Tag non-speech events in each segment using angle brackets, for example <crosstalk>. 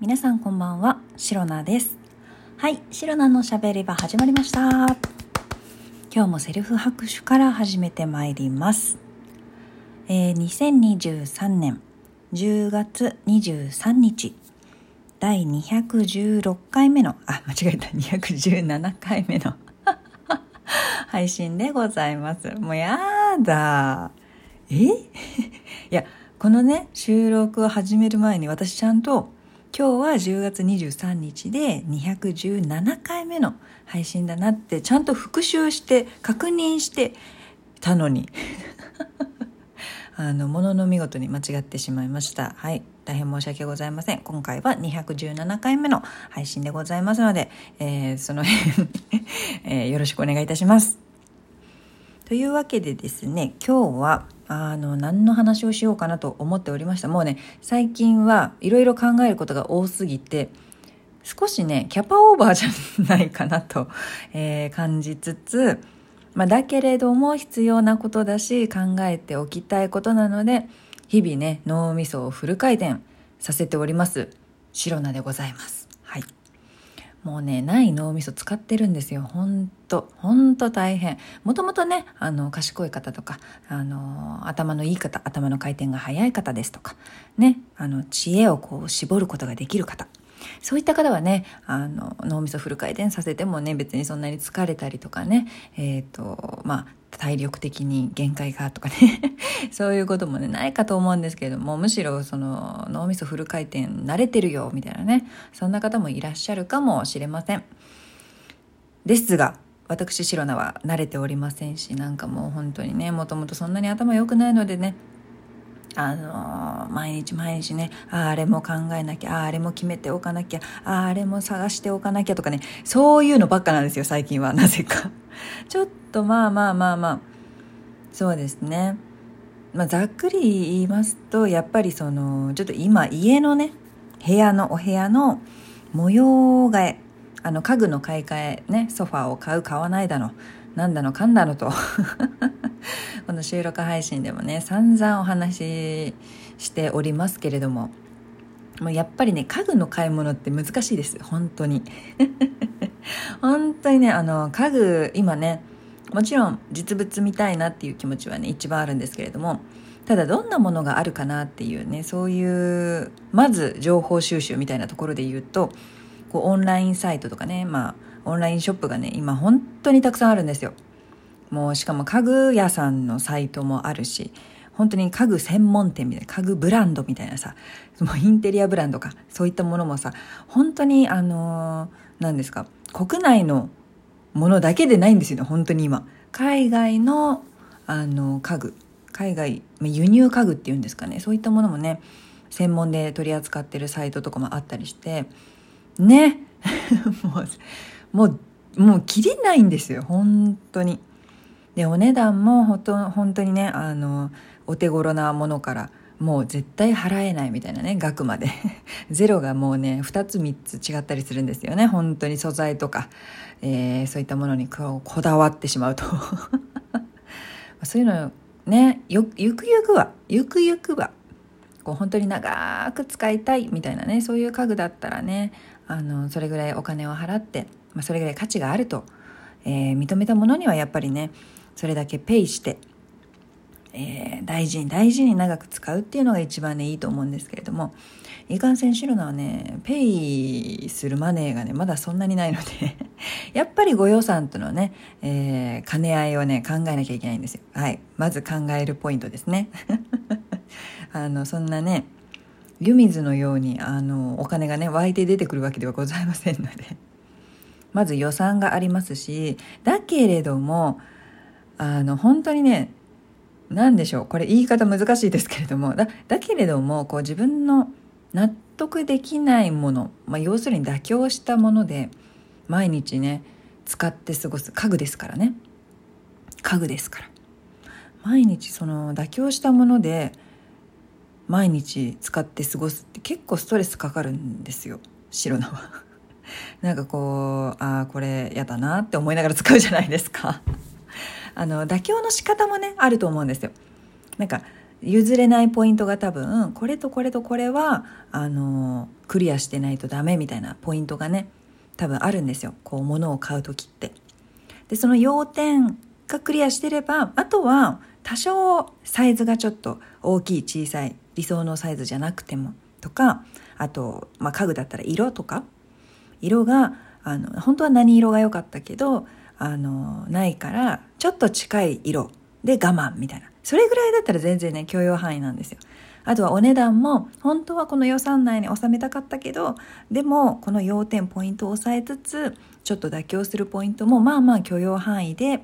皆さんこんばんは、シロナです。はい、シロナのしゃべり場始まりました。今日もセルフ拍手から始めてまいります。えー、2023年10月23日、第216回目の、あ、間違えた、217回目の <laughs> 配信でございます。もうやだ。え？<laughs> いや、このね、収録を始める前に私ちゃんと今日は10月23日で217回目の配信だなってちゃんと復習して確認してたのに <laughs> あの、ものの見事に間違ってしまいました。はい。大変申し訳ございません。今回は217回目の配信でございますので、えー、その辺、<laughs> えー、よろしくお願いいたします。というわけでですね、今日は、あの、何の話をしようかなと思っておりました。もうね、最近はいろいろ考えることが多すぎて、少しね、キャパオーバーじゃないかなと、<laughs> えー、感じつつ、まあ、だけれども必要なことだし、考えておきたいことなので、日々ね、脳みそをフル回転させております。シロナでございます。もうね、ない脳みそ使ってるんですよ。ほんと、ほんと大変。もともとね、あの、賢い方とか、あの、頭のいい方、頭の回転が速い方ですとか、ね、あの、知恵をこう絞ることができる方。そういった方はね、あの、脳みそフル回転させてもね、別にそんなに疲れたりとかね、えっ、ー、と、まあ、体力的に限界がとかね <laughs> そういうこともねないかと思うんですけれどもむしろその脳みそフル回転慣れてるよみたいなねそんな方もいらっしゃるかもしれません。ですが私シロナは慣れておりませんしなんかもう本当にねもともとそんなに頭良くないのでねあのー、毎日毎日ねあれも考えなきゃあれも決めておかなきゃああれも探しておかなきゃとかねそういうのばっかなんですよ最近は。なぜか。<laughs> ちょっとまあまあまあまあ。そうですね。まあざっくり言いますとやっぱりそのちょっと今家のね部屋のお部屋の模様替えあの家具の買い替えねソファーを買う買わないだのなんだのかんだのと。<laughs> この収録配信でもね散々お話ししておりますけれども。もうやっぱりね家具の買い物って難しいです。本当に。<laughs> 本当にねあの家具今ねもちろん実物見たいなっていう気持ちはね一番あるんですけれどもただどんなものがあるかなっていうねそういうまず情報収集みたいなところで言うとこうオンラインサイトとかねまあオンラインショップがね今本当にたくさんあるんですよ。もうしかも家具屋さんのサイトもあるし本当に家具専門店みたいな家具ブランドみたいなさもうインテリアブランドかそういったものもさ本当にあの何ですか国内のものだけでないんですよね本当に今。海外のあの家具海外輸入家具っていうんですかねそういったものもね専門で取り扱ってるサイトとかもあったりしてね <laughs> もうもうもう切れないんですよ本当に。でお値段もほと本当にねあのお手頃なものからもう絶対払えないみたいなね額まで。<laughs> ゼロがもうね2つ3つ違ったりするんですよね本当に素材とか、えー、そういったものにこだわってしまうと。<laughs> そういうのねゆくゆくはゆくゆくはこう本当に長く使いたいみたいなねそういう家具だったらねあのそれぐらいお金を払って、まあ、それぐらい価値があると、えー、認めたものにはやっぱりねそれだけペイして、えー、大事に大事に長く使うっていうのが一番ねいいと思うんですけれどもいかんせんシロナはねペイするマネーがねまだそんなにないので <laughs> やっぱりご予算とのね、えー、兼ね合いをね考えなきゃいけないんですよ。はい。まず考えるポイントですね。<laughs> あのそんなね湯水のようにあのお金がね湧いて出てくるわけではございませんので。まず予算がありますしだけれどもあの本当にね何でしょうこれ言い方難しいですけれどもだだけれどもこう自分の納得できないもの、まあ、要するに妥協したもので毎日ね使って過ごす家具ですからね。家具ですから。毎日その妥協したもので毎日使って過ごすって結構ストレスかかるんですよ。白菜は。<laughs> なんかこうああこれやだなって思いながら使うじゃないですか。<laughs> あの妥協の仕方もねあると思うんですよ。なんか譲れないポイントが多分これとこれとこれはあのクリアしてないとダメみたいなポイントがね多分あるんですよ。こう物を買う時って。でその要点がクリアしてればあとは多少サイズがちょっと大きい小さい理想のサイズじゃなくてもとかあと、まあ、家具だったら色とか色があの本当は何色が良かったけどあのないからちょっと近い色で我慢みたいな。それぐらいだったら全然ね許容範囲なんですよ。あとはお値段も本当はこの予算内に収めたかったけどでもこの要点ポイントを押さえつつちょっと妥協するポイントもまあまあ許容範囲で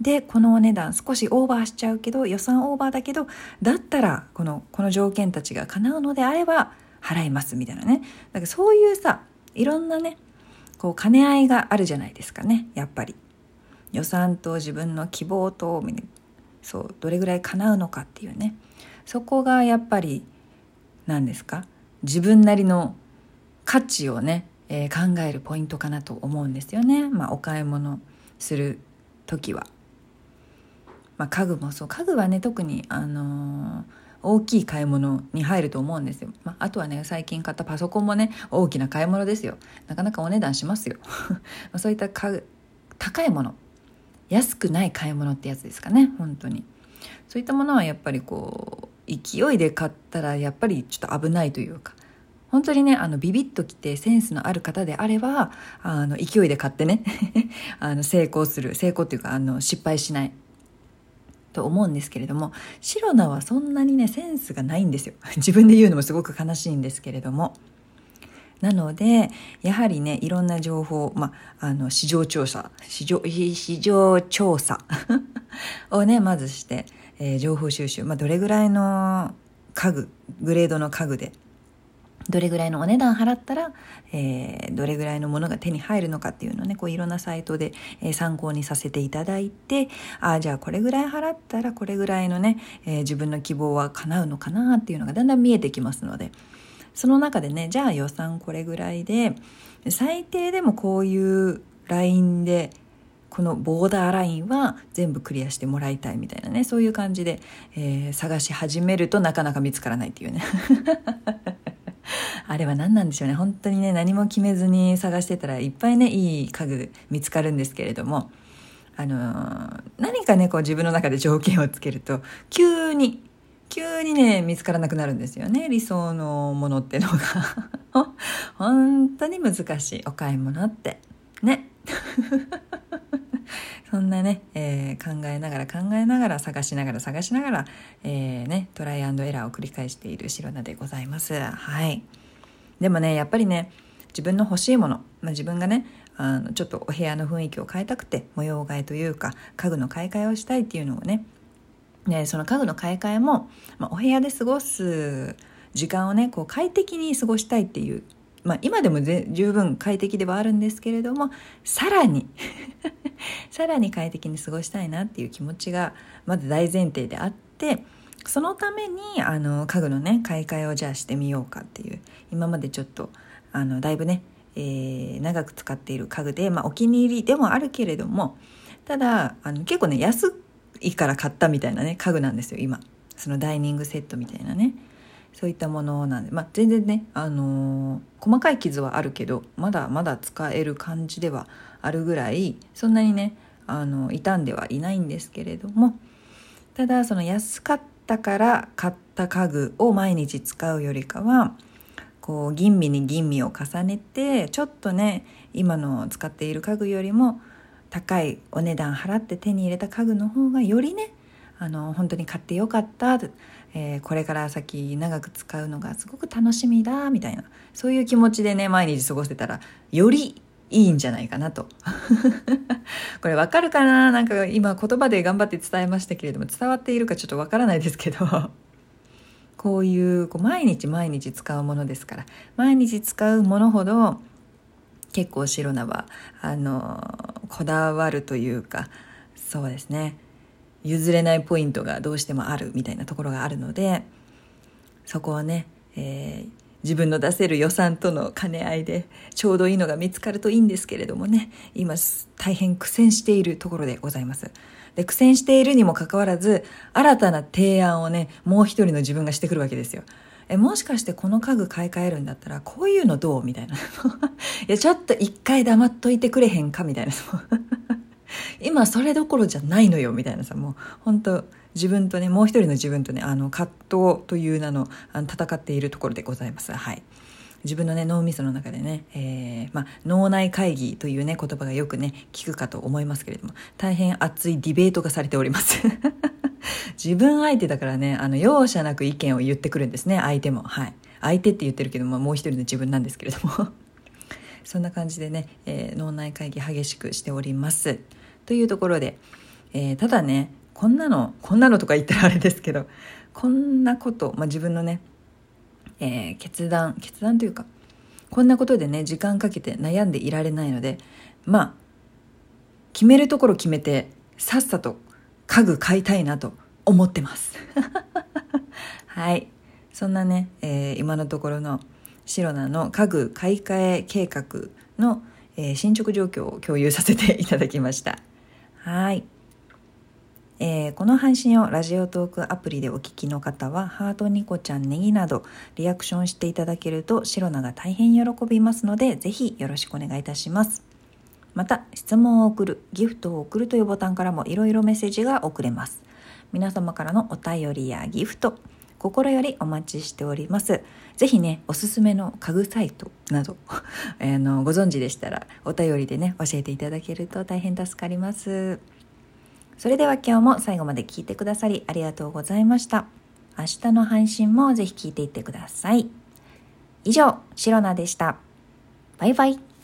でこのお値段少しオーバーしちゃうけど予算オーバーだけどだったらこのこの条件たちが叶うのであれば払いますみたいなね。だからそういうさいろんなねこう兼ね合いがあるじゃないですかねやっぱり。予算と自分の希望とそうどれぐらい叶うのかっていうね。そこがやっぱり何ですか自分なりの価値をね、えー、考えるポイントかなと思うんですよね、まあ、お買い物する時は。まあ、家具もそう家具はね特に、あのー、大きい買い物に入ると思うんですよ、まあ、あとはね最近買ったパソコンもね大きな買い物ですよ。なかなかお値段しますよ。<laughs> まそういった高いもの安くない買い物ってやつですかね本当に。そういったものはやっぱりこう勢いで買ったらやっぱりちょっと危ないというか。本当にねあのビビッときてセンスのある方であればあの勢いで買ってね <laughs> あの成功する成功っていうかあの失敗しない。と思うんですけれどもシロナはそんなにねセンスがないんですよ。<laughs> 自分で言うのもすごく悲しいんですけれども。なのでやはりねいろんな情報、まあ、あの市場調査市場市場調査 <laughs> をねまずして、えー、情報収集、まあ、どれぐらいの家具グレードの家具でどれぐらいのお値段払ったら、えー、どれぐらいのものが手に入るのかっていうのをねこういろんなサイトで、えー、参考にさせていただいてああじゃあこれぐらい払ったらこれぐらいのね、えー、自分の希望は叶うのかなっていうのがだんだん見えてきますので。その中でねじゃあ予算これぐらいで最低でもこういうラインでこのボーダーラインは全部クリアしてもらいたいみたいなねそういう感じで、えー、探し始めるとなかなか見つからないっていうね。<laughs> あれは何なんでしょうね。本当にね何も決めずに探してたらいっぱいねいい家具見つかるんですけれども。あのー、何かねこう自分の中で条件をつけると急に急にね見つからなくなるんですよね。理想のものってのが。<laughs> 本当に難しい。お買い物って。ね。そんなね、えー、考えながら考えながら探しながら探しながら、えー、ね、トライアンドエラーを繰り返している白菜でございます。はい。でもね、やっぱりね、自分の欲しいもの、まあ、自分がね、あのちょっとお部屋の雰囲気を変えたくて模様替えというか家具の買い替えをしたいっていうのをねでその家具の買い替えも、まあ、お部屋で過ごす時間をねこう快適に過ごしたいっていう、まあ、今でも十分快適ではあるんですけれどもさらに <laughs> さらに快適に過ごしたいなっていう気持ちがまず大前提であってそのためにあの家具のね買い替えをじゃあしてみようかっていう今までちょっとあのだいぶね、えー、長く使っている家具で、まあ、お気に入りでもあるけれどもただあの結構ね安いから買ったみたいなね家具なんですよ今。そのダイニングセットみたいなね。そういったものなんで、まあ、全然ね、あのー、細かい傷はあるけどまだまだ使える感じではあるぐらいそんなにねあの傷んではいないんですけれどもただその安かったから買った家具を毎日使うよりかはこう吟味に吟味を重ねてちょっとね今の使っている家具よりも高いお値段払って手に入れた家具の方がよりねあの本当に買ってよかった、えー、これから先長く使うのがすごく楽しみだみたいな。そういう気持ちでね毎日過ごせたらよりいいんじゃないかなと。<laughs> これわかるかな？なんか今言葉で頑張って伝えましたけれども伝わっているかちょっとわからないですけど。<laughs> こういうこう毎日毎日使うものですから。毎日使うものほど結構白菜はあのこだわるというかそうですね。譲れないポイントがどうしてもあるみたいなところがあるのでそこをね、えー、自分の出せる予算との兼ね合いでちょうどいいのが見つかるといいんですけれどもね今大変苦戦しているところでございますで、苦戦しているにもかかわらず、新たな提案をね、もう一人の自分がしてくるわけですよ。え、もしかしてこの家具買い替えるんだったら、こういうのどう？みたいな。<laughs> いや、ちょっと一回黙っといてくれへんか？みたいな。今それどころじゃないのよみたいなさ、もう本当自分とね、もう一人の自分とね、あの、葛藤という名のあの戦っているところでございます。はい。自分のね脳みその中でね、えー、ま、脳内会議というね言葉がよくね聞くかと思いますけれども大変熱いディベートがされております。<laughs> 自分相手だからねあの容赦なく意見を言ってくるんですね相手も。はい。相手って言ってるけどももう一人の自分なんですけれども。<laughs> そんな感じでね、えー、脳内会議激しくしております。というところで、えー、ただねこんなのこんなのとか言ったらあれですけどこんなこと、まあ、自分のねえー、決断決断というかこんなことでね時間かけて悩んでいられないのでまあ決めるところ決めてさっさと家具買いたいなと思ってます。<laughs> はい。そんなね、えー、今のところのシロナの家具買い替え計画の、えー、進捗状況を共有させていただきました。はいえー、この配信をラジオトークアプリでお聞きの方は、ハートニコちゃんネギなどリアクションしていただけると、シロナが大変喜びますので、ぜひよろしくお願いいたします。また、質問を送る、ギフトを送るというボタンからもいろいろメッセージが送れます。皆様からのお便りやギフト、心よりお待ちしております。ぜひね、おすすめの家具サイトなど、<laughs> あのご存知でしたら、お便りでね、教えていただけると大変助かります。それでは今日も最後まで聞いてくださりありがとうございました。明日の配信もぜひ聞いていってください。以上、シロナでした。バイバイ。